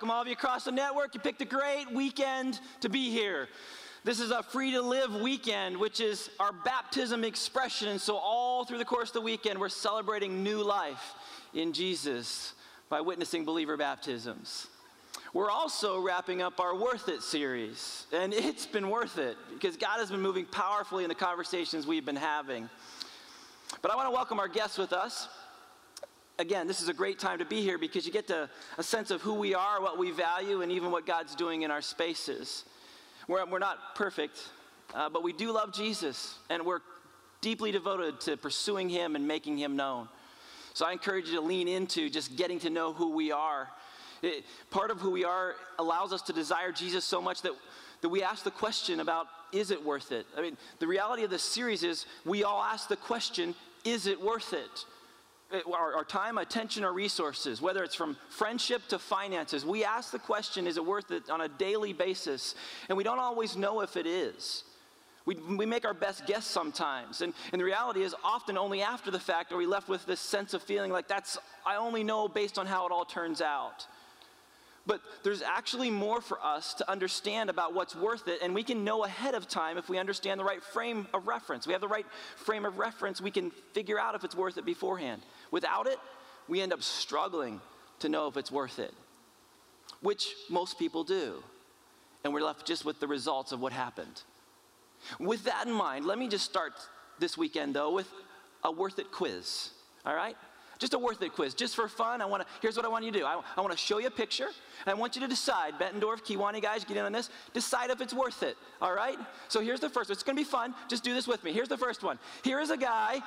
welcome all of you across the network. You picked a great weekend to be here. This is a free to live weekend, which is our baptism expression. And so, all through the course of the weekend, we're celebrating new life in Jesus by witnessing believer baptisms. We're also wrapping up our Worth It series, and it's been worth it because God has been moving powerfully in the conversations we've been having. But I want to welcome our guests with us. Again, this is a great time to be here because you get to, a sense of who we are, what we value, and even what God's doing in our spaces. We're, we're not perfect, uh, but we do love Jesus, and we're deeply devoted to pursuing Him and making Him known. So I encourage you to lean into just getting to know who we are it, part of who we are allows us to desire Jesus so much that, that we ask the question about, is it worth it? I mean, the reality of this series is we all ask the question, is it worth it? It our, our time, attention, or resources, whether it's from friendship to finances, we ask the question, is it worth it on a daily basis? And we don't always know if it is. We, we make our best guess sometimes. And, and the reality is, often only after the fact are we left with this sense of feeling like that's, I only know based on how it all turns out. But there's actually more for us to understand about what's worth it, and we can know ahead of time if we understand the right frame of reference. We have the right frame of reference, we can figure out if it's worth it beforehand. Without it, we end up struggling to know if it's worth it, which most people do. And we're left just with the results of what happened. With that in mind, let me just start this weekend, though, with a worth it quiz. All right? Just a worth it quiz, just for fun. I want to. Here's what I want you to do. I, I want to show you a picture, and I want you to decide. Bettendorf, Kewanee guys, get in on this. Decide if it's worth it. All right. So here's the first. It's going to be fun. Just do this with me. Here's the first one. Here is a guy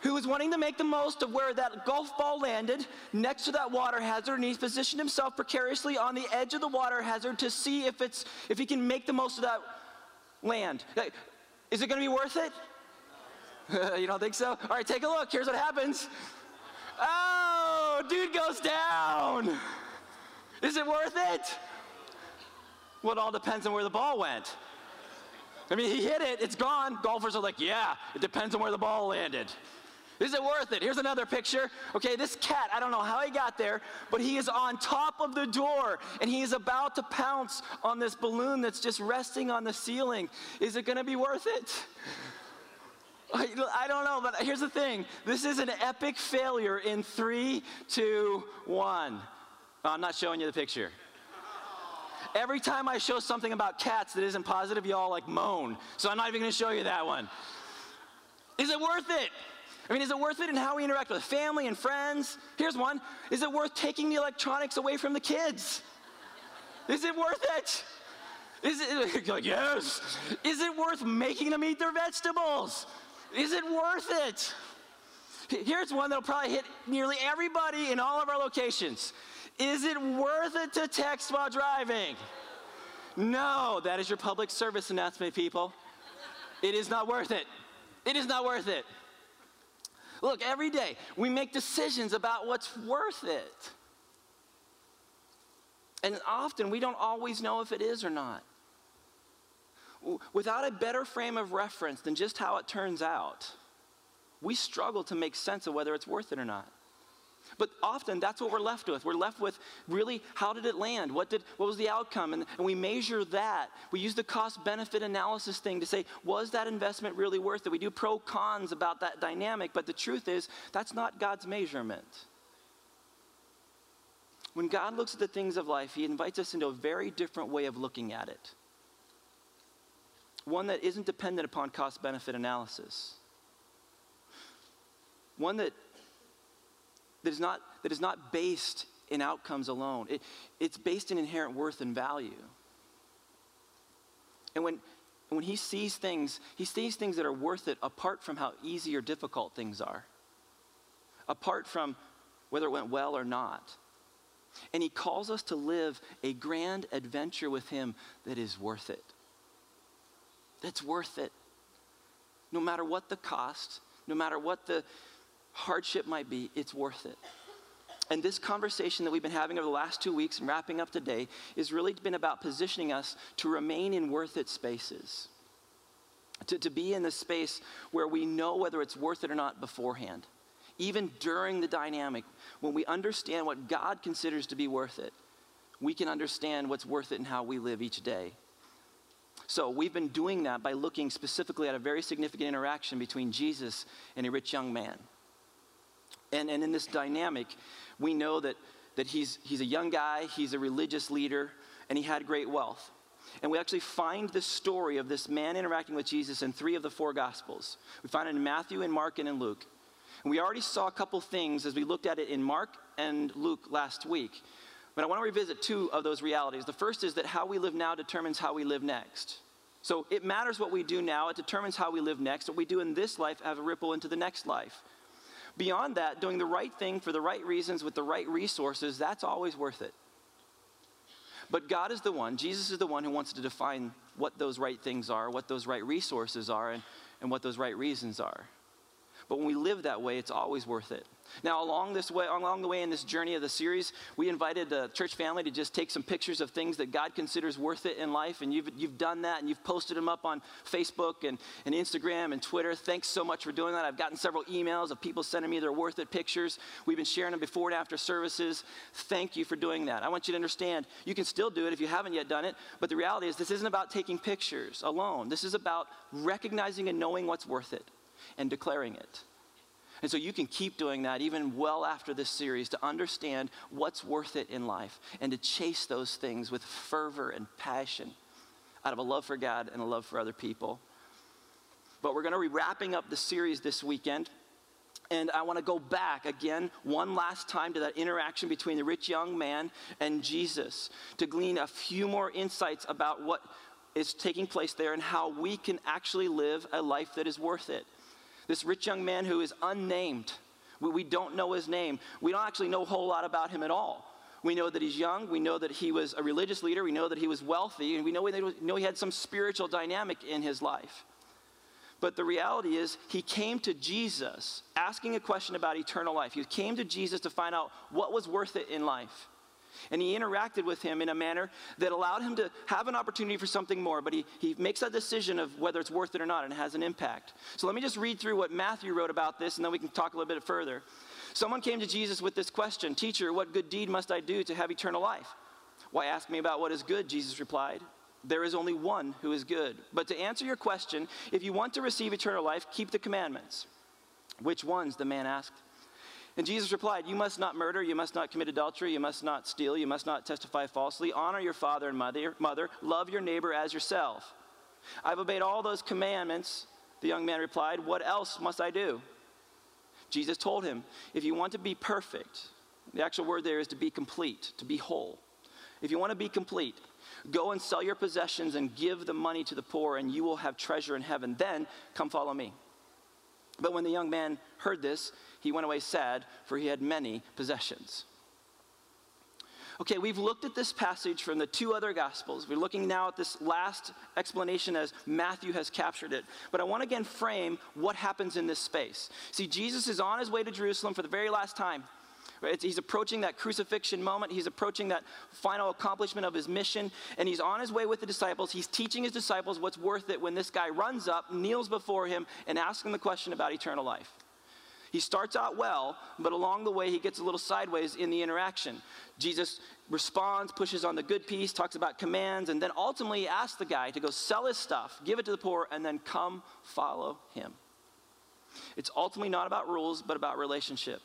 who was wanting to make the most of where that golf ball landed next to that water hazard and he's positioned himself precariously on the edge of the water hazard to see if it's if he can make the most of that land is it going to be worth it you don't think so all right take a look here's what happens Oh, dude goes down. Is it worth it? Well, it all depends on where the ball went. I mean, he hit it, it's gone. Golfers are like, yeah, it depends on where the ball landed. Is it worth it? Here's another picture. Okay, this cat, I don't know how he got there, but he is on top of the door and he is about to pounce on this balloon that's just resting on the ceiling. Is it gonna be worth it? I don't know, but here's the thing this is an epic failure in three, two, one. Oh, I'm not showing you the picture. Every time I show something about cats that isn't positive, y'all like moan. So I'm not even gonna show you that one. Is it worth it? I mean, is it worth it in how we interact with family and friends? Here's one Is it worth taking the electronics away from the kids? Is it worth it? Is it, like, yes. Is it worth making them eat their vegetables? Is it worth it? Here's one that'll probably hit nearly everybody in all of our locations. Is it worth it to text while driving? No, that is your public service announcement, people. It is not worth it. It is not worth it. Look, every day we make decisions about what's worth it. And often we don't always know if it is or not without a better frame of reference than just how it turns out, we struggle to make sense of whether it's worth it or not. But often that's what we're left with. We're left with really how did it land? What, did, what was the outcome? And, and we measure that. We use the cost benefit analysis thing to say, was that investment really worth it? We do pro cons about that dynamic, but the truth is, that's not God's measurement. When God looks at the things of life, He invites us into a very different way of looking at it one that isn't dependent upon cost benefit analysis, one that, that, is not, that is not based in outcomes alone, it, it's based in inherent worth and value. And when, when he sees things, he sees things that are worth it apart from how easy or difficult things are, apart from whether it went well or not. And he calls us to live a grand adventure with him that is worth it that's worth it. No matter what the cost, no matter what the hardship might be, it's worth it. And this conversation that we've been having over the last two weeks and wrapping up today has really been about positioning us to remain in worth it spaces. To, to be in the space where we know whether it's worth it or not beforehand, even during the dynamic, when we understand what God considers to be worth it, we can understand what's worth it and how we live each day. So, we've been doing that by looking specifically at a very significant interaction between Jesus and a rich young man. And, and in this dynamic, we know that, that he's, he's a young guy, he's a religious leader, and he had great wealth. And we actually find the story of this man interacting with Jesus in three of the four Gospels. We find it in Matthew, and Mark, and in Luke. And we already saw a couple things as we looked at it in Mark and Luke last week. But I want to revisit two of those realities. The first is that how we live now determines how we live next. So it matters what we do now, it determines how we live next. What we do in this life have a ripple into the next life. Beyond that, doing the right thing for the right reasons with the right resources, that's always worth it. But God is the one, Jesus is the one who wants to define what those right things are, what those right resources are, and, and what those right reasons are. But when we live that way, it's always worth it. Now, along this way, along the way in this journey of the series, we invited the church family to just take some pictures of things that God considers worth it in life, and you've, you've done that, and you've posted them up on Facebook and, and Instagram and Twitter. Thanks so much for doing that. I've gotten several emails of people sending me their worth it pictures. We've been sharing them before and after services. Thank you for doing that. I want you to understand you can still do it if you haven't yet done it, but the reality is this isn't about taking pictures alone. This is about recognizing and knowing what's worth it and declaring it. And so you can keep doing that even well after this series to understand what's worth it in life and to chase those things with fervor and passion out of a love for God and a love for other people. But we're going to be wrapping up the series this weekend. And I want to go back again one last time to that interaction between the rich young man and Jesus to glean a few more insights about what is taking place there and how we can actually live a life that is worth it. This rich young man who is unnamed. We, we don't know his name. We don't actually know a whole lot about him at all. We know that he's young. We know that he was a religious leader. We know that he was wealthy. And we know, we know he had some spiritual dynamic in his life. But the reality is, he came to Jesus asking a question about eternal life. He came to Jesus to find out what was worth it in life. And he interacted with him in a manner that allowed him to have an opportunity for something more, but he, he makes that decision of whether it's worth it or not, and it has an impact. So let me just read through what Matthew wrote about this, and then we can talk a little bit further. Someone came to Jesus with this question Teacher, what good deed must I do to have eternal life? Why ask me about what is good? Jesus replied. There is only one who is good. But to answer your question, if you want to receive eternal life, keep the commandments. Which ones? The man asked. And Jesus replied, You must not murder, you must not commit adultery, you must not steal, you must not testify falsely, honor your father and mother, mother, love your neighbor as yourself. I've obeyed all those commandments, the young man replied. What else must I do? Jesus told him, If you want to be perfect, the actual word there is to be complete, to be whole. If you want to be complete, go and sell your possessions and give the money to the poor, and you will have treasure in heaven. Then come follow me. But when the young man heard this, he went away sad, for he had many possessions. Okay, we've looked at this passage from the two other Gospels. We're looking now at this last explanation as Matthew has captured it. But I want to again frame what happens in this space. See, Jesus is on his way to Jerusalem for the very last time. Right? He's approaching that crucifixion moment. He's approaching that final accomplishment of his mission. And he's on his way with the disciples. He's teaching his disciples what's worth it when this guy runs up, kneels before him, and asks him the question about eternal life. He starts out well, but along the way, he gets a little sideways in the interaction. Jesus responds, pushes on the good piece, talks about commands, and then ultimately asks the guy to go sell his stuff, give it to the poor, and then come follow him. It's ultimately not about rules, but about relationship.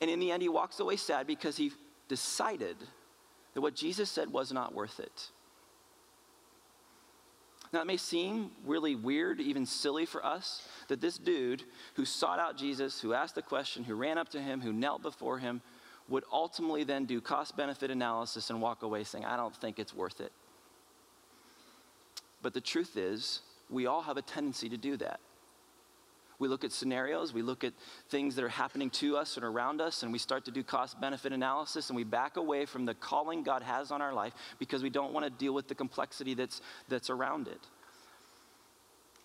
And in the end, he walks away sad because he decided that what Jesus said was not worth it. Now, it may seem really weird, even silly for us, that this dude who sought out Jesus, who asked the question, who ran up to him, who knelt before him, would ultimately then do cost benefit analysis and walk away saying, I don't think it's worth it. But the truth is, we all have a tendency to do that. We look at scenarios, we look at things that are happening to us and around us, and we start to do cost benefit analysis, and we back away from the calling God has on our life because we don't want to deal with the complexity that's, that's around it.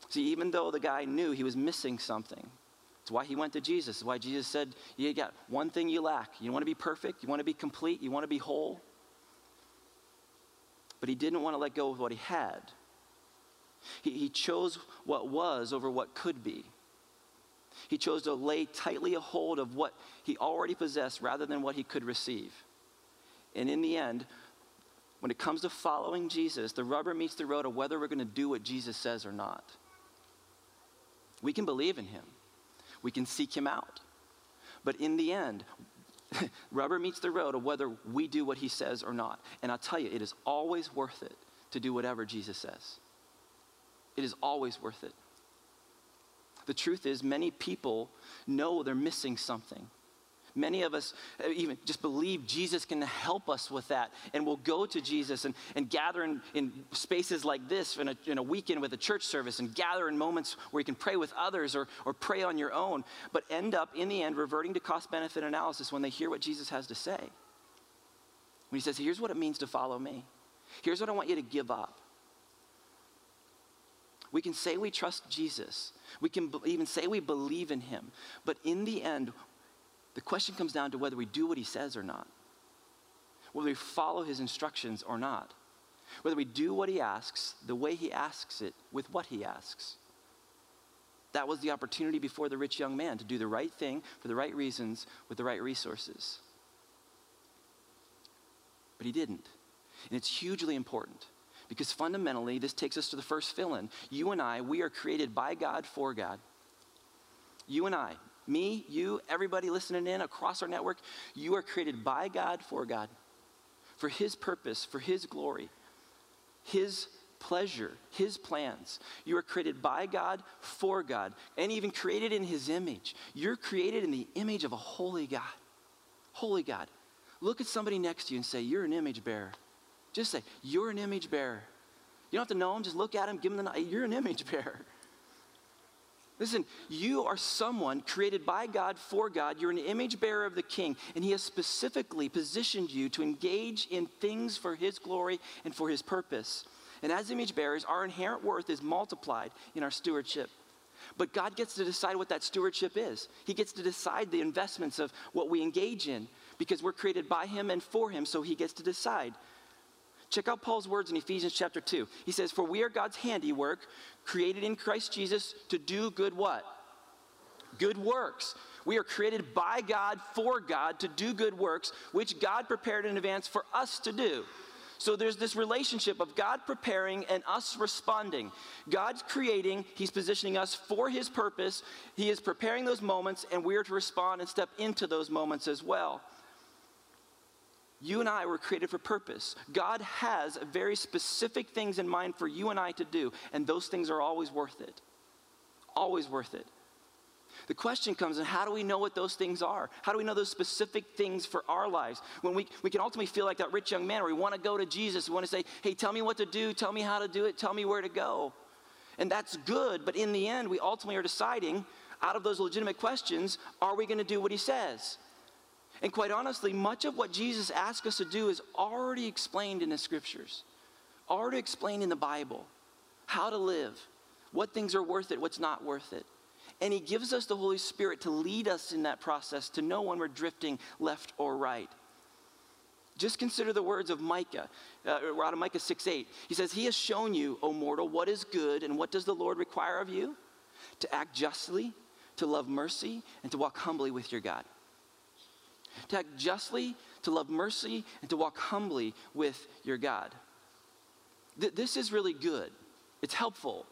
See, even though the guy knew he was missing something, it's why he went to Jesus. It's why Jesus said, You got one thing you lack. You want to be perfect, you want to be complete, you want to be whole. But he didn't want to let go of what he had. He, he chose what was over what could be. He chose to lay tightly a hold of what he already possessed rather than what he could receive. And in the end, when it comes to following Jesus, the rubber meets the road of whether we're going to do what Jesus says or not. We can believe in him, we can seek him out. But in the end, rubber meets the road of whether we do what he says or not. And I'll tell you, it is always worth it to do whatever Jesus says. It is always worth it. The truth is, many people know they're missing something. Many of us uh, even just believe Jesus can help us with that. And we'll go to Jesus and, and gather in, in spaces like this in a, in a weekend with a church service and gather in moments where you can pray with others or, or pray on your own, but end up in the end reverting to cost benefit analysis when they hear what Jesus has to say. When he says, Here's what it means to follow me, here's what I want you to give up. We can say we trust Jesus. We can even say we believe in him. But in the end, the question comes down to whether we do what he says or not, whether we follow his instructions or not, whether we do what he asks the way he asks it with what he asks. That was the opportunity before the rich young man to do the right thing for the right reasons with the right resources. But he didn't. And it's hugely important because fundamentally, this takes us to the first fill in. You and I, we are created by God for God. You and I, me, you, everybody listening in across our network, you are created by God for God, for His purpose, for His glory, His pleasure, His plans. You are created by God for God, and even created in His image. You're created in the image of a holy God. Holy God. Look at somebody next to you and say, You're an image bearer. Just say, You're an image bearer. You don't have to know him, just look at him, give him the, you're an image bearer. Listen, you are someone created by God for God. You're an image bearer of the King, and He has specifically positioned you to engage in things for His glory and for His purpose. And as image bearers, our inherent worth is multiplied in our stewardship. But God gets to decide what that stewardship is. He gets to decide the investments of what we engage in because we're created by Him and for Him, so He gets to decide. Check out Paul's words in Ephesians chapter 2. He says, For we are God's handiwork, created in Christ Jesus to do good what? Good works. We are created by God for God to do good works, which God prepared in advance for us to do. So there's this relationship of God preparing and us responding. God's creating, He's positioning us for His purpose. He is preparing those moments, and we are to respond and step into those moments as well. You and I were created for purpose. God has very specific things in mind for you and I to do, and those things are always worth it. Always worth it. The question comes in how do we know what those things are? How do we know those specific things for our lives? When we, we can ultimately feel like that rich young man, where we want to go to Jesus, we want to say, hey, tell me what to do, tell me how to do it, tell me where to go. And that's good, but in the end, we ultimately are deciding out of those legitimate questions, are we going to do what he says? And quite honestly, much of what Jesus asks us to do is already explained in the scriptures, already explained in the Bible. How to live, what things are worth it, what's not worth it. And He gives us the Holy Spirit to lead us in that process to know when we're drifting left or right. Just consider the words of Micah, uh, out of Micah 6 8. He says, He has shown you, O mortal, what is good, and what does the Lord require of you? To act justly, to love mercy, and to walk humbly with your God to act justly, to love mercy, and to walk humbly with your God. Th- this is really good. It's helpful.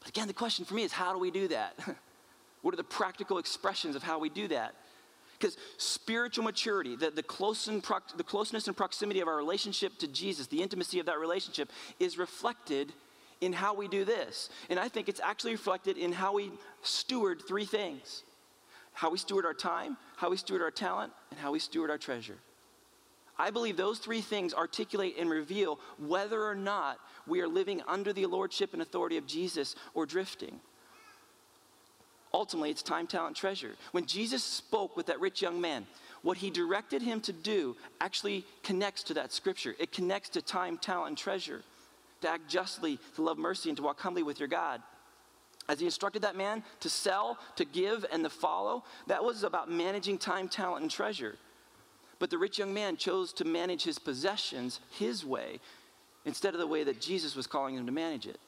But again, the question for me is how do we do that? what are the practical expressions of how we do that? Because spiritual maturity, the, the, close prox- the closeness and proximity of our relationship to Jesus, the intimacy of that relationship, is reflected in how we do this. And I think it's actually reflected in how we steward three things how we steward our time, how we steward our talent, and how we steward our treasure. I believe those three things articulate and reveal whether or not we are living under the lordship and authority of Jesus or drifting. Ultimately, it's time, talent, treasure. When Jesus spoke with that rich young man, what he directed him to do actually connects to that scripture. It connects to time, talent, treasure. To act justly, to love mercy, and to walk humbly with your God. As he instructed that man to sell, to give, and to follow, that was about managing time, talent, and treasure. But the rich young man chose to manage his possessions his way instead of the way that Jesus was calling him to manage it.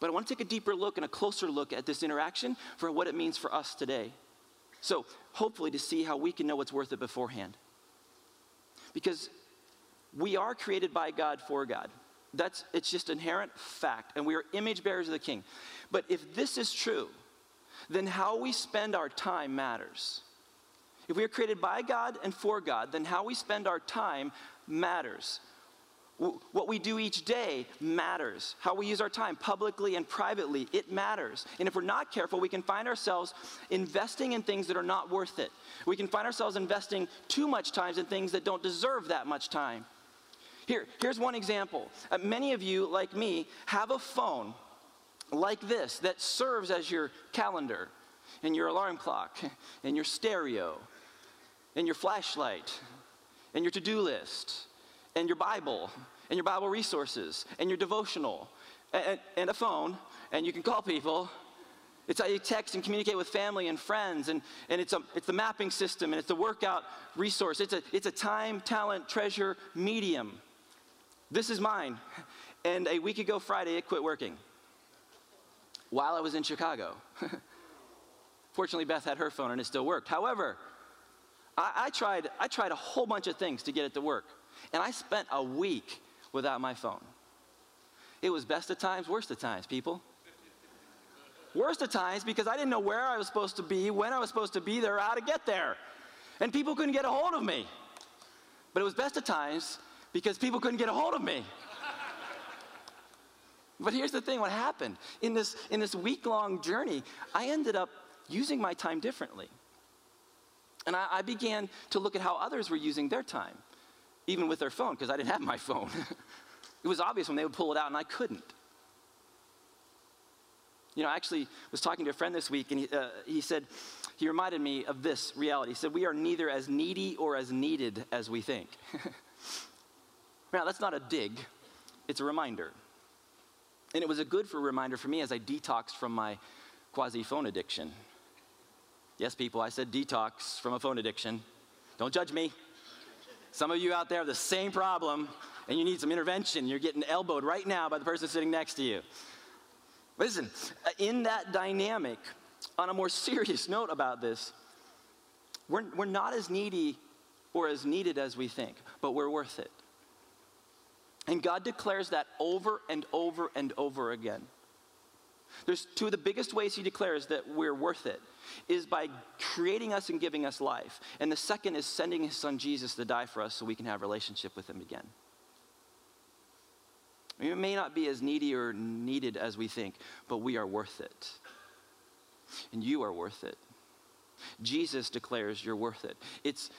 But I want to take a deeper look and a closer look at this interaction for what it means for us today. So, hopefully, to see how we can know what's worth it beforehand. Because we are created by God for God. That's it's just inherent fact, and we are image bearers of the King. But if this is true, then how we spend our time matters. If we are created by God and for God, then how we spend our time matters. What we do each day matters. How we use our time, publicly and privately, it matters. And if we're not careful, we can find ourselves investing in things that are not worth it. We can find ourselves investing too much time in things that don't deserve that much time. Here, here's one example. Uh, many of you, like me, have a phone like this that serves as your calendar and your alarm clock and your stereo and your flashlight and your to do list and your Bible and your Bible resources and your devotional and, and, a phone, and you can call people. It's how you text and communicate with family and friends, and, and it's, a, it's the mapping system, and it's the workout resource. It's a, it's a time, talent, treasure medium. This is mine. And a week ago Friday, it quit working while I was in Chicago. Fortunately, Beth had her phone and it still worked. However, I, I, tried, I tried a whole bunch of things to get it to work. And I spent a week without my phone. It was best of times, worst of times, people. Worst of times because I didn't know where I was supposed to be, when I was supposed to be there, how to get there. And people couldn't get a hold of me. But it was best of times because people couldn't get a hold of me. but here's the thing what happened in this, in this week long journey, I ended up using my time differently. And I, I began to look at how others were using their time even with their phone, because I didn't have my phone. it was obvious when they would pull it out and I couldn't. You know, I actually was talking to a friend this week, and he, uh, he said, he reminded me of this reality. He said, We are neither as needy or as needed as we think. now, that's not a dig, it's a reminder. And it was a good for reminder for me as I detoxed from my quasi phone addiction. Yes, people, I said detox from a phone addiction. Don't judge me. Some of you out there have the same problem and you need some intervention. You're getting elbowed right now by the person sitting next to you. Listen, uh, in that dynamic, on a more serious note about this, we're, we're not as needy or as needed as we think, but we're worth it. And God declares that over and over and over again. There's two of the biggest ways he declares that we're worth it is by creating us and giving us life. And the second is sending his son Jesus to die for us so we can have relationship with him again. We may not be as needy or needed as we think, but we are worth it. And you are worth it. Jesus declares you're worth it. It's,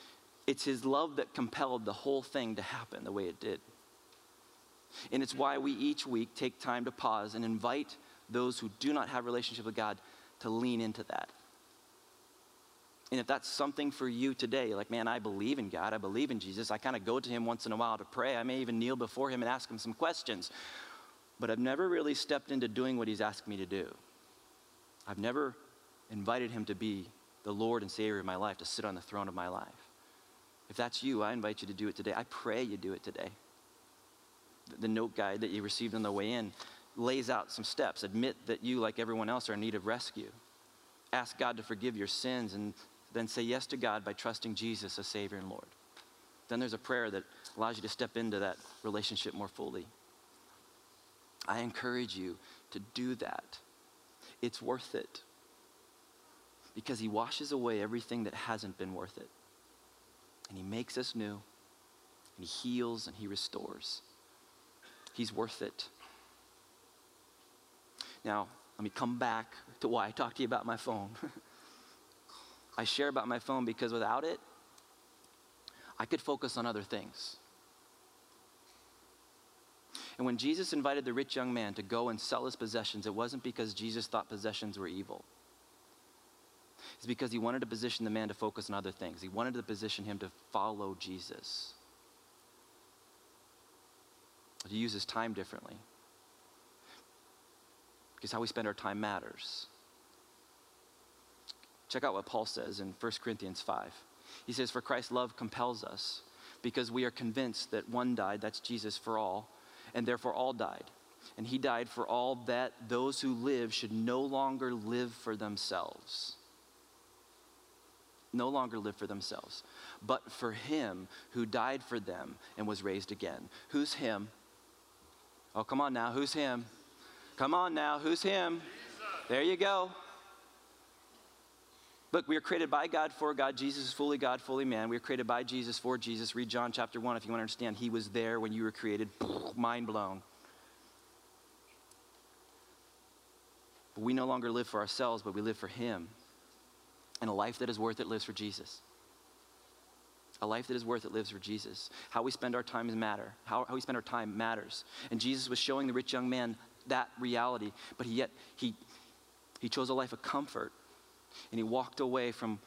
it's his love that compelled the whole thing to happen the way it did. And it's why we each week take time to pause and invite those who do not have relationship with God to lean into that. And if that's something for you today, like, man, I believe in God, I believe in Jesus, I kind of go to Him once in a while to pray. I may even kneel before Him and ask Him some questions. But I've never really stepped into doing what He's asked me to do. I've never invited Him to be the Lord and Savior of my life, to sit on the throne of my life. If that's you, I invite you to do it today. I pray you do it today. The note guide that you received on the way in lays out some steps. Admit that you, like everyone else, are in need of rescue. Ask God to forgive your sins and then say yes to God by trusting Jesus as Savior and Lord. Then there's a prayer that allows you to step into that relationship more fully. I encourage you to do that. It's worth it because He washes away everything that hasn't been worth it. And He makes us new, and He heals and He restores. He's worth it. Now, let me come back to why I talked to you about my phone. I share about my phone because without it, I could focus on other things. And when Jesus invited the rich young man to go and sell his possessions, it wasn't because Jesus thought possessions were evil. It's because he wanted to position the man to focus on other things. He wanted to position him to follow Jesus, to use his time differently because how we spend our time matters. Check out what Paul says in 1 Corinthians 5. He says, For Christ's love compels us, because we are convinced that one died, that's Jesus, for all, and therefore all died. And he died for all that those who live should no longer live for themselves. No longer live for themselves, but for him who died for them and was raised again. Who's him? Oh, come on now. Who's him? Come on now. Who's him? There you go. Look, we are created by God for God. Jesus is fully God, fully man. We are created by Jesus for Jesus. Read John chapter 1 if you want to understand. He was there when you were created. Mind blown. But we no longer live for ourselves, but we live for Him. And a life that is worth it lives for Jesus. A life that is worth it lives for Jesus. How we spend our time matter. How, how we spend our time matters. And Jesus was showing the rich young man that reality, but he yet he, he chose a life of comfort and he walked away from,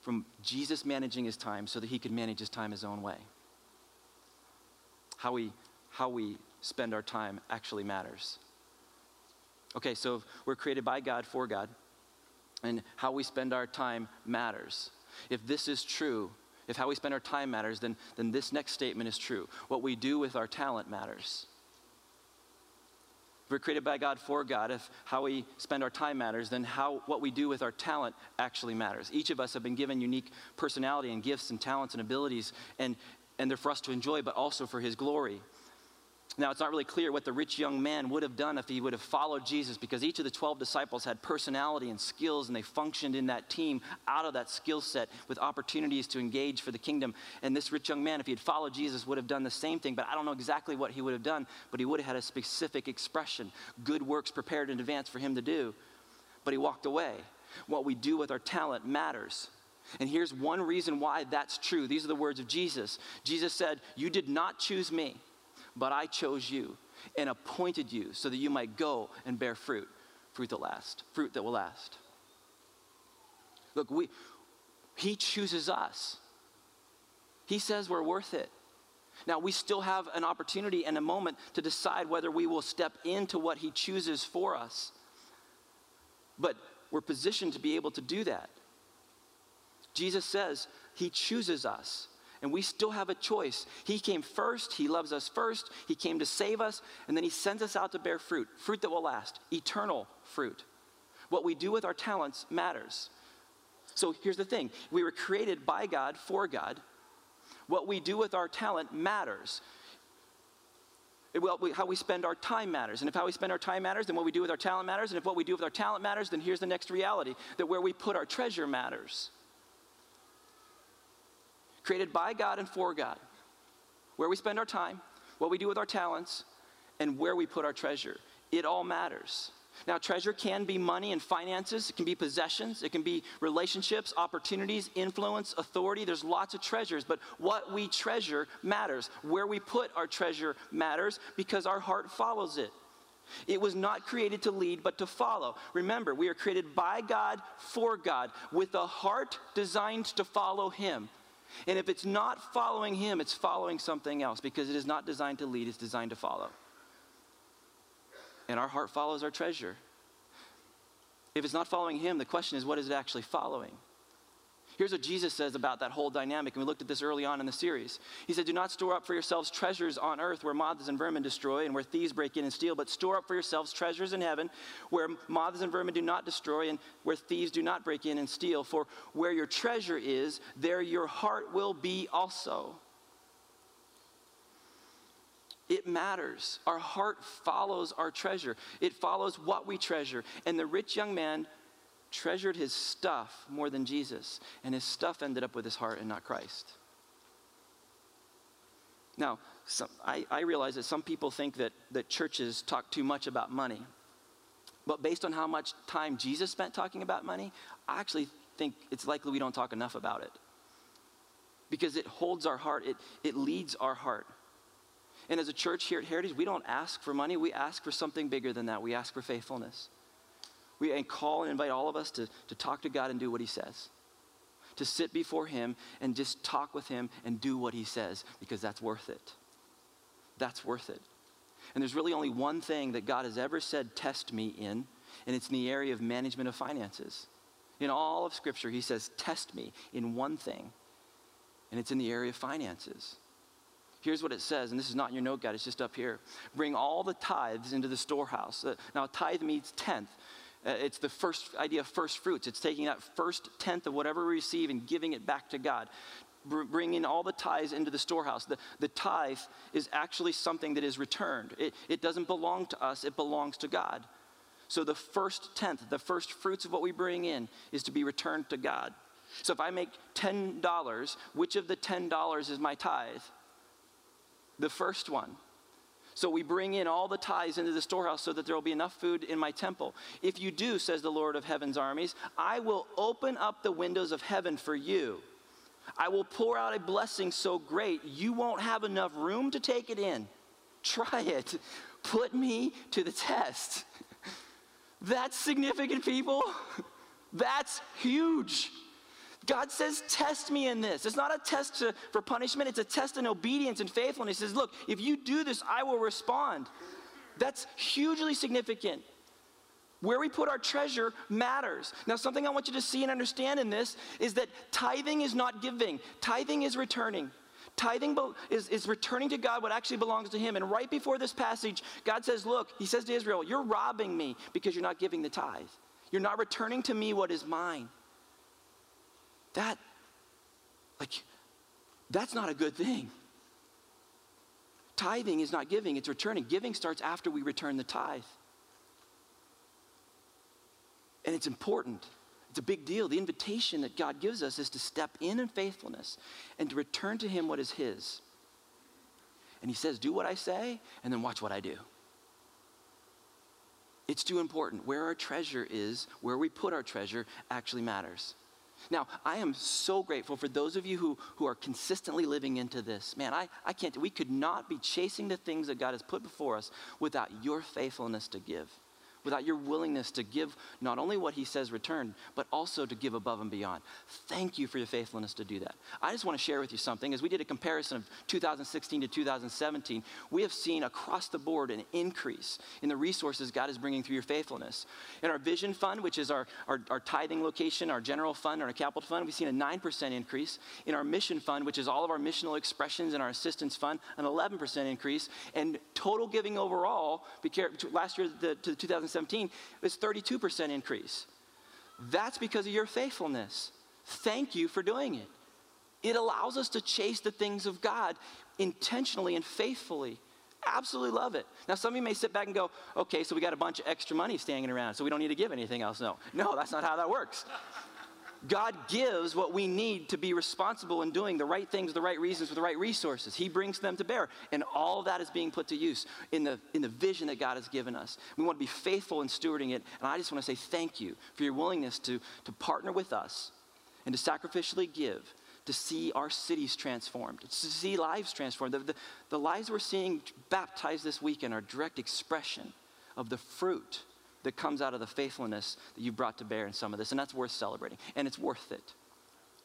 from Jesus managing his time so that he could manage his time his own way. How we, how we spend our time actually matters. Okay, so we're created by God for God, and how we spend our time matters. If this is true, if how we spend our time matters, then, then this next statement is true. What we do with our talent matters we're created by God for God, if how we spend our time matters, then how what we do with our talent actually matters. Each of us have been given unique personality and gifts and talents and abilities, and, and they're for us to enjoy, but also for His glory. Now, it's not really clear what the rich young man would have done if he would have followed Jesus because each of the 12 disciples had personality and skills and they functioned in that team out of that skill set with opportunities to engage for the kingdom. And this rich young man, if he had followed Jesus, would have done the same thing, but I don't know exactly what he would have done, but he would have had a specific expression, good works prepared in advance for him to do. But he walked away. What we do with our talent matters. And here's one reason why that's true. These are the words of Jesus. Jesus said, You did not choose me but I chose you and appointed you so that you might go and bear fruit, fruit that lasts, fruit that will last. Look, we, he chooses us. He says we're worth it. Now, we still have an opportunity and a moment to decide whether we will step into what He chooses for us. But we're positioned to be able to do that. Jesus says He chooses us and we still have a choice. He came first, He loves us first, He came to save us, and then He sends us out to bear fruit fruit that will last, eternal fruit. What we do with our talents matters. So here's the thing we were created by God for God. What we do with our talent matters. Well, we, how we spend our time matters. And if how we spend our time matters, then what we do with our talent matters. And if what we do with our talent matters, then here's the next reality that where we put our treasure matters created by God and for God. Where we spend our time, what we do with our talents, and where we put our treasure. It all matters. Now, treasure can be money and finances, it can be possessions, it can be relationships, opportunities, influence, authority. There's lots of treasures, but what we treasure matters. Where we put our treasure matters because our heart follows it. It was not created to lead, but to follow. Remember, we are created by God for God with a heart designed to follow Him. And if it's not following him, it's following something else because it is not designed to lead, it's designed to follow. And our heart follows our treasure. If it's not following him, the question is, what is it actually following? Here's what Jesus says about that whole dynamic, and we looked at this early on in the series. He said, Do not store up for yourselves treasures on earth where moths and vermin destroy and where thieves break in and steal, but store up for yourselves treasures in heaven where moths and vermin do not destroy and where thieves do not break in and steal. For where your treasure is, there your heart will be also. It matters. Our heart follows our treasure, it follows what we treasure. And the rich young man treasured his stuff more than Jesus, and his stuff ended up with his heart and not Christ. Now, some, I, I realize that some people think that, that churches talk too much about money. But based on how much time Jesus spent talking about money, I actually think it's likely we don't talk enough about it. Because it holds our heart, it, it leads our heart. And as a church here at Heritage, we don't ask for money, we ask for something bigger than that. We ask for faithfulness. We call and invite all of us to, to talk to God and do what He says. To sit before Him and just talk with Him and do what He says because that's worth it. That's worth it. And there's really only one thing that God has ever said, test me in, and it's in the area of management of finances. In all of Scripture, He says, test me in one thing, and it's in the area of finances. Here's what it says, and this is not in your note guide, it's just up here. Bring all the tithes into the storehouse. Uh, now, tithe means tenth. Uh, it's the first idea of first fruits. It's taking that first tenth of whatever we receive and giving it back to God. Br- bringing all the tithes into the storehouse. The, the tithe is actually something that is returned, it, it doesn't belong to us, it belongs to God. So the first tenth, the first fruits of what we bring in, is to be returned to God. So if I make $10, which of the $10 is my tithe? The first one. So we bring in all the tithes into the storehouse so that there will be enough food in my temple. If you do, says the Lord of heaven's armies, I will open up the windows of heaven for you. I will pour out a blessing so great you won't have enough room to take it in. Try it. Put me to the test. That's significant, people. That's huge. God says, Test me in this. It's not a test to, for punishment, it's a test in obedience and faithfulness. He says, Look, if you do this, I will respond. That's hugely significant. Where we put our treasure matters. Now, something I want you to see and understand in this is that tithing is not giving, tithing is returning. Tithing is, is returning to God what actually belongs to Him. And right before this passage, God says, Look, He says to Israel, You're robbing me because you're not giving the tithe. You're not returning to me what is mine. That, like, that's not a good thing. Tithing is not giving, it's returning. Giving starts after we return the tithe. And it's important. It's a big deal. The invitation that God gives us is to step in in faithfulness and to return to Him what is His. And He says, Do what I say, and then watch what I do. It's too important. Where our treasure is, where we put our treasure, actually matters. Now, I am so grateful for those of you who, who are consistently living into this. Man, I, I can't, we could not be chasing the things that God has put before us without your faithfulness to give, without your willingness to give not only what He says return, but also to give above and beyond. Thank you for your faithfulness to do that. I just want to share with you something. As we did a comparison of 2016 to 2017, we have seen across the board an increase in the resources God is bringing through your faithfulness. In our Vision Fund, which is our, our, our tithing location, our general fund, our capital fund, we've seen a 9% increase. In our Mission Fund, which is all of our missional expressions and our assistance fund, an 11% increase. And total giving overall, last year to 2017, is 32% increase. That's because of your faithfulness. Thank you for doing it. It allows us to chase the things of God intentionally and faithfully. Absolutely love it. Now, some of you may sit back and go, okay, so we got a bunch of extra money standing around, so we don't need to give anything else. No, no, that's not how that works. God gives what we need to be responsible in doing the right things, the right reasons, with the right resources. He brings them to bear. And all that is being put to use in the, in the vision that God has given us. We want to be faithful in stewarding it. And I just want to say thank you for your willingness to, to partner with us and to sacrificially give to see our cities transformed, to see lives transformed. The, the, the lives we're seeing baptized this weekend are direct expression of the fruit that comes out of the faithfulness that you brought to bear in some of this. And that's worth celebrating. And it's worth it.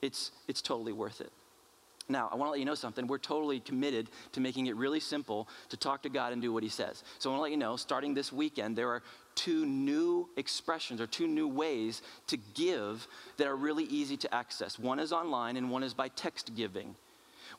It's, it's totally worth it. Now, I want to let you know something. We're totally committed to making it really simple to talk to God and do what He says. So I want to let you know, starting this weekend, there are two new expressions or two new ways to give that are really easy to access. One is online, and one is by text giving.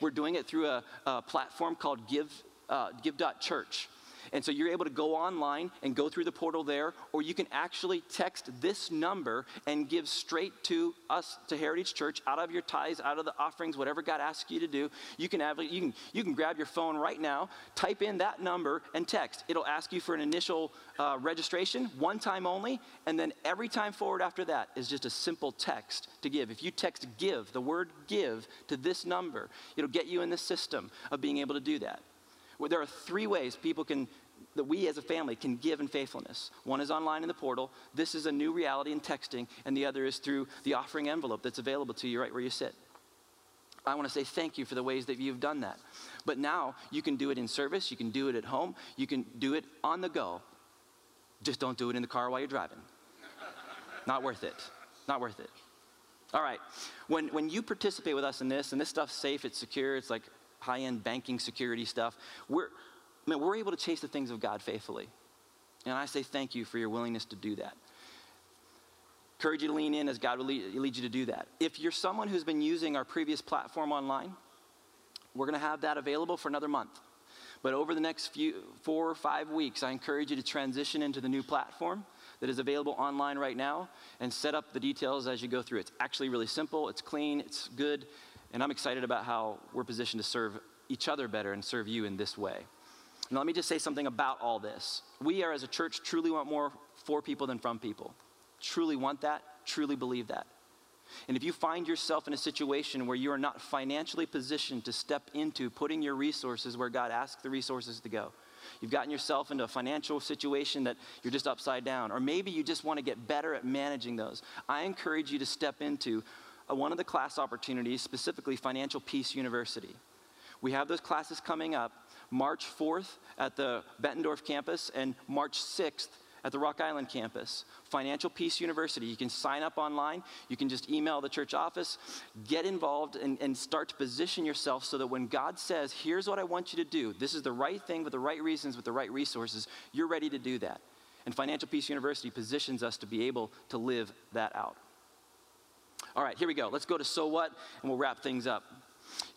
We're doing it through a, a platform called Give, uh, Give.Church. And so you're able to go online and go through the portal there, or you can actually text this number and give straight to us, to Heritage Church, out of your tithes, out of the offerings, whatever God asks you to do. You can, have, you can, you can grab your phone right now, type in that number, and text. It'll ask you for an initial uh, registration, one time only, and then every time forward after that is just a simple text to give. If you text give, the word give, to this number, it'll get you in the system of being able to do that. Well, there are three ways people can that we as a family can give in faithfulness. One is online in the portal. This is a new reality in texting, and the other is through the offering envelope that's available to you right where you sit. I want to say thank you for the ways that you've done that. But now you can do it in service, you can do it at home, you can do it on the go. Just don't do it in the car while you're driving. Not worth it. Not worth it. All right. When, when you participate with us in this, and this stuff's safe, it's secure, it's like high end banking security stuff, we're, man, we're able to chase the things of God faithfully. And I say thank you for your willingness to do that. Encourage you to lean in as God will lead, lead you to do that. If you're someone who's been using our previous platform online, We're going to have that available for another month. But over the next few, four or five weeks, I encourage you to transition into the new platform that is available online right now and set up the details as you go through. It's actually really simple, it's clean, it's good, and I'm excited about how we're positioned to serve each other better and serve you in this way. Now, let me just say something about all this. We are, as a church, truly want more for people than from people. Truly want that, truly believe that. And if you find yourself in a situation where you are not financially positioned to step into putting your resources where God asks the resources to go, you've gotten yourself into a financial situation that you're just upside down, or maybe you just want to get better at managing those, I encourage you to step into one of the class opportunities, specifically Financial Peace University. We have those classes coming up March 4th at the Bettendorf campus and March 6th at the Rock Island campus. Financial Peace University. You can sign up online. You can just email the church office, get involved, and, and start to position yourself so that when God says, here's what I want you to do, this is the right thing with the right reasons, with the right resources, you're ready to do that. And Financial Peace University positions us to be able to live that out. All right, here we go. Let's go to so what, and we'll wrap things up.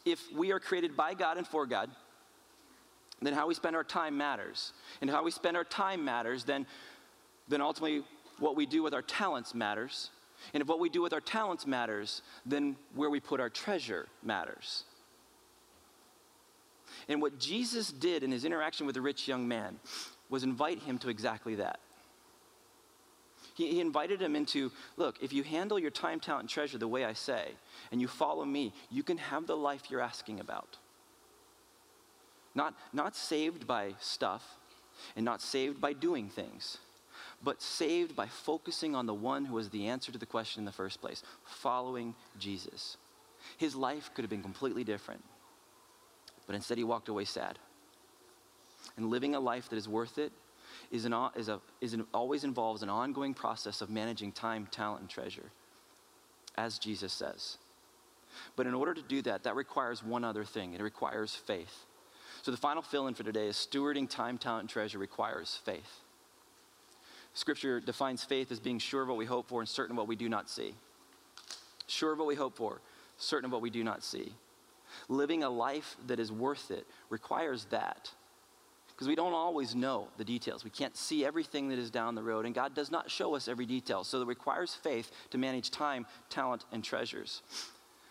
If we are created by God and for God, then how we spend our time matters. And how we spend our time matters, then, then ultimately what we do with our talents matters. And if what we do with our talents matters, then where we put our treasure matters. And what Jesus did in his interaction with the rich young man was invite him to exactly that. He, he, invited him into look, if you handle your time, talent, and treasure the way I say, and you follow me, you can have the life you're asking about. Not, not saved by stuff and not saved by doing things, but saved by focusing on the one who was the answer to the question in the first place following Jesus. His life could have been completely different, but instead he walked away sad. And living a life that is worth it is, an, is, a, is an, always involves an ongoing process of managing time, talent, and treasure, as Jesus says. But in order to do that, that requires one other thing it requires faith. So the final fill in for today is stewarding time, talent, and treasure requires faith. Scripture defines faith as being sure of what we hope for and certain of what we do not see. Sure of what we hope for, certain of what we do not see. Living a life that is worth it requires that. Because we don't always know the details. We can't see everything that is down the road, and God does not show us every detail. So it requires faith to manage time, talent, and treasures.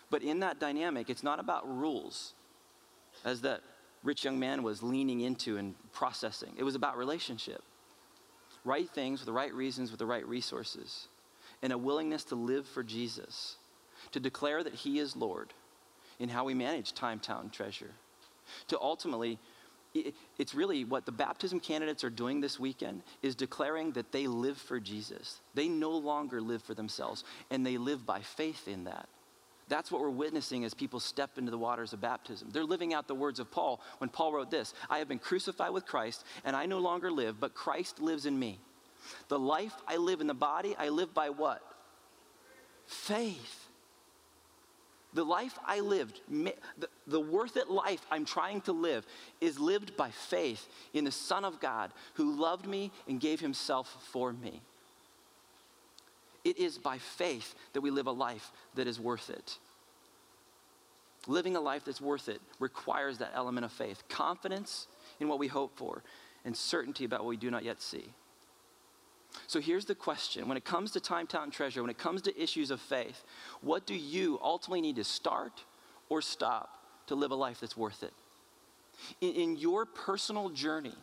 But in that dynamic, it's not about rules, as that rich young man was leaning into and processing. It was about relationship. Right things with the right reasons, with the right resources, and a willingness to live for Jesus, to declare that He is Lord in how we manage time, talent, treasure. To ultimately, it's really what the baptism candidates are doing this weekend is declaring that they live for Jesus. They no longer live for themselves, and they live by faith in that. That's what we're witnessing as people step into the waters of baptism. They're living out the words of Paul when Paul wrote this I have been crucified with Christ, and I no longer live, but Christ lives in me. The life I live in the body, I live by what? Faith. The life I lived, the, worth it life I'm trying to live, is lived by faith in the Son of God who loved me and gave himself for me. It is by faith that we live a life that is worth it. Living a life that's worth it requires that element of faith confidence in what we hope for, and certainty about what we do not yet see. So here's the question when it comes to time, talent, treasure, when it comes to issues of faith, what do you ultimately need to start or stop to live a life that's worth it? In, in your personal journey,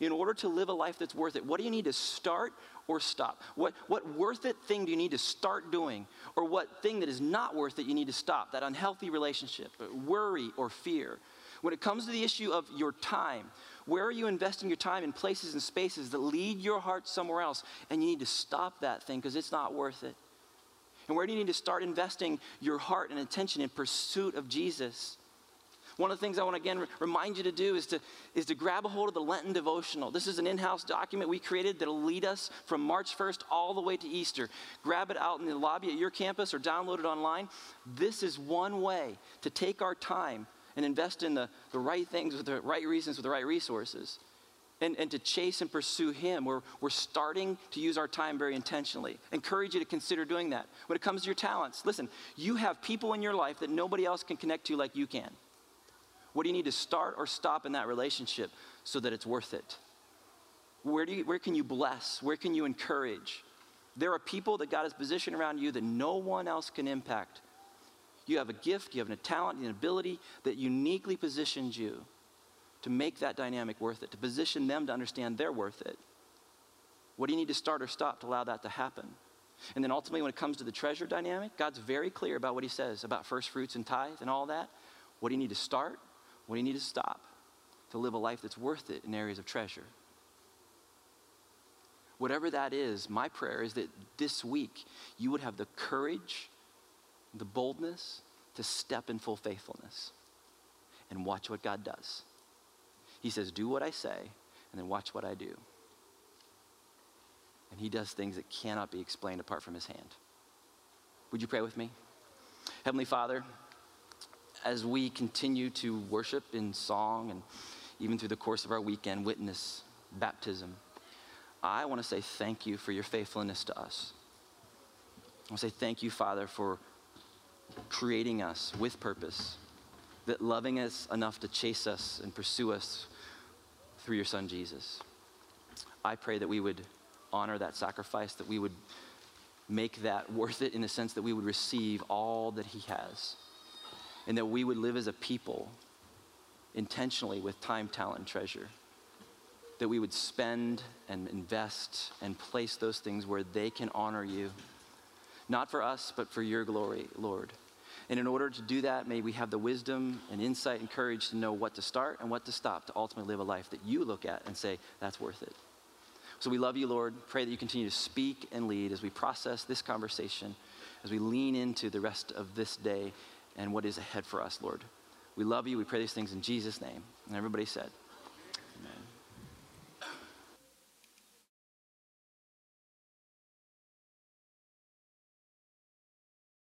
in order to live a life that's worth it, what do you need to start or stop? What, what worth it thing do you need to start doing? Or what thing that is not worth it you need to stop? That unhealthy relationship, worry, or fear. When it comes to the issue of your time, where are you investing your time in places and spaces that lead your heart somewhere else? And you need to stop that thing because it's not worth it. And where do you need to start investing your heart and attention in pursuit of Jesus? One of the things I want to again remind you to do is to, is to grab a hold of the Lenten devotional. This is an in house document we created that'll lead us from March 1st all the way to Easter. Grab it out in the lobby at your campus or download it online. This is one way to take our time and invest in the, the right things with the right reasons, with the right resources. And, and to chase and pursue Him. We're, we're starting to use our time very intentionally. Encourage you to consider doing that. When it comes to your talents, listen, you have people in your life that nobody else can connect to like you can. What do you need to start or stop in that relationship so that it's worth it? Where, do you, where can you bless? Where can you encourage? There are people that God has positioned around you that no one else can impact. You have a gift, you have a talent, an ability that uniquely positions you to make that dynamic worth it, to position them to understand they're worth it. What do you need to start or stop to allow that to happen? And then ultimately, when it comes to the treasure dynamic, God's very clear about what He says about first fruits and tithe and all that. What do you need to start? What do you need to stop to live a life that's worth it in areas of treasure? Whatever that is, my prayer is that this week you would have the courage, the boldness to step in full faithfulness and watch what God does. He says, Do what I say, and then watch what I do. And he does things that cannot be explained apart from his hand. Would you pray with me? Heavenly Father, as we continue to worship in song and even through the course of our weekend, witness baptism, I want to say thank you for your faithfulness to us. I want to say thank you, Father, for creating us with purpose, that loving us enough to chase us and pursue us through your Son, Jesus. I pray that we would honor that sacrifice, that we would make that worth it in the sense that we would receive all that He has, and that we would live as a people intentionally with time, talent, and treasure that we would spend and invest and place those things where they can honor you, not for us, but for your glory, Lord. And in order to do that, may we have the wisdom and insight and courage to know what to start and what to stop to ultimately live a life that you look at and say, that's worth it. So we love you, Lord. Pray that you continue to speak and lead as we process this conversation, as we lean into the rest of this day and what is ahead for us, Lord. We love you. We pray these things in Jesus' name. And everybody said,